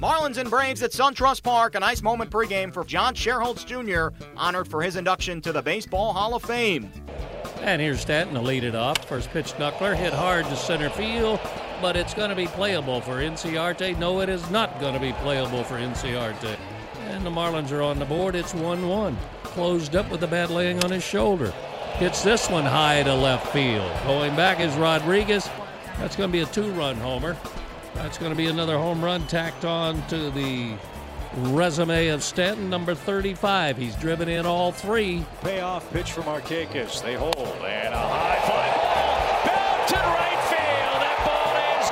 Marlins and Braves at SunTrust Park. A nice moment pregame for John Schuerholz Jr., honored for his induction to the Baseball Hall of Fame. And here's Stanton to lead it off. First pitch knuckler hit hard to center field, but it's going to be playable for Inciarte. No, it is not going to be playable for Inciarte. And the Marlins are on the board. It's 1 1. Closed up with the bat laying on his shoulder. Hits this one high to left field. Going back is Rodriguez. That's going to be a two run homer. That's going to be another home run tacked on to the resume of Stanton, number 35. He's driven in all three. Payoff pitch from Markakis. They hold. And a high fly ball. Back to right field. That ball is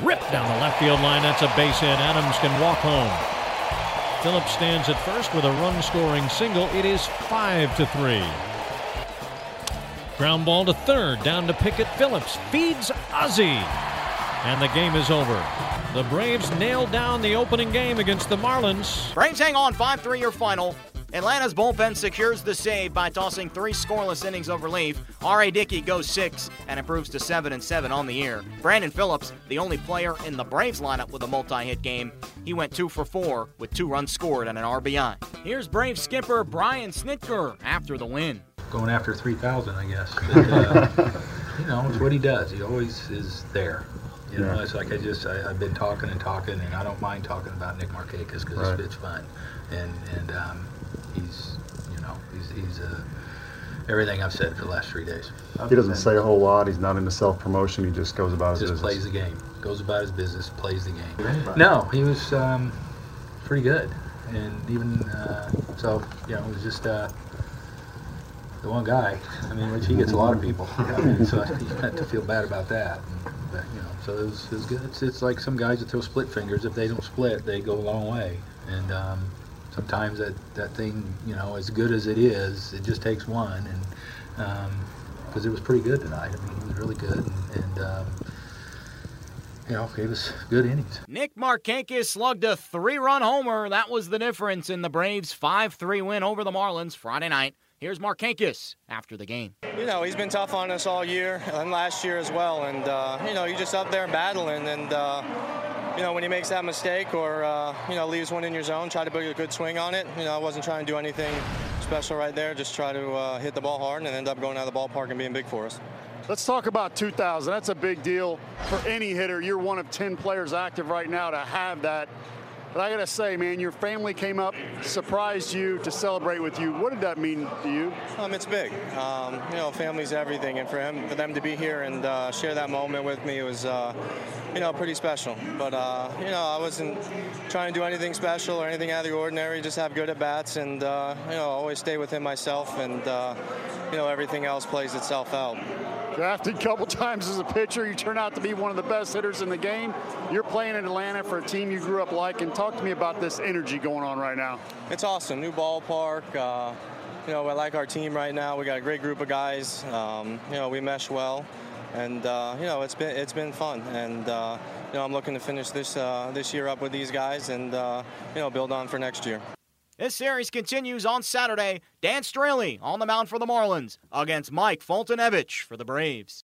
gone. Ripped down the left field line. That's a base hit. Adams can walk home. Phillips stands at first with a run scoring single. It is 5 to 3. Ground ball to third, down to Pickett Phillips. Feeds Ozzie. And the game is over. The Braves nailed down the opening game against the Marlins. Braves hang on 5 3 your final. Atlanta's bullpen secures the save by tossing three scoreless innings of relief. R.A. Dickey goes six and improves to 7 and 7 on the year. Brandon Phillips, the only player in the Braves lineup with a multi hit game, he went 2 for 4 with two runs scored and an RBI. Here's Brave skipper Brian Snitker after the win. Going after 3,000, I guess. But, uh, you know, it's what he does. He always is there. You know, yeah. it's like I just I, have been talking and talking, and I don't mind talking about Nick Markakis because right. it's, it's fun, and and um, he's, you know, he's, he's uh, everything I've said for the last three days. He doesn't say a whole lot. He's not into self promotion. He just goes about his just business. plays the game. Goes about his business. Plays the game. No, he was um, pretty good, and even uh, so, you know, it was just uh, the one guy. I mean, which he gets a lot of people. I mean, so you got to feel bad about that. But you know, so it was, it was good. It's, it's like some guys that throw split fingers. If they don't split, they go a long way. And um, sometimes that, that thing, you know, as good as it is, it just takes one. And because um, it was pretty good tonight. I mean, he was really good, and, and um, you know, gave us good innings. Nick Markakis slugged a three-run homer. That was the difference in the Braves' 5-3 win over the Marlins Friday night. Here's Markakis after the game. You know, he's been tough on us all year and last year as well. And, uh, you know, you're just up there battling. And, uh, you know, when he makes that mistake or, uh, you know, leaves one in your zone, try to put a good swing on it. You know, I wasn't trying to do anything special right there, just try to uh, hit the ball hard and end up going out of the ballpark and being big for us. Let's talk about 2,000. That's a big deal for any hitter. You're one of 10 players active right now to have that but I got to say, man, your family came up, surprised you to celebrate with you. What did that mean to you? Um, it's big. Um, you know, family's everything, and for him, for them to be here and uh, share that moment with me was, uh, you know, pretty special. But uh, you know, I wasn't trying to do anything special or anything out of the ordinary. Just have good at bats, and uh, you know, always stay within myself, and uh, you know, everything else plays itself out. Drafted a couple times as a pitcher, you turn out to be one of the best hitters in the game. You're playing in Atlanta for a team you grew up liking. Talk to me about this energy going on right now. It's awesome. New ballpark. Uh, you know, I like our team right now. We got a great group of guys. Um, you know, we mesh well, and uh, you know, it's been it's been fun. And uh, you know, I'm looking to finish this uh, this year up with these guys, and uh, you know, build on for next year. This series continues on Saturday. Dan Straily on the mound for the Marlins against Mike Foltynewicz for the Braves.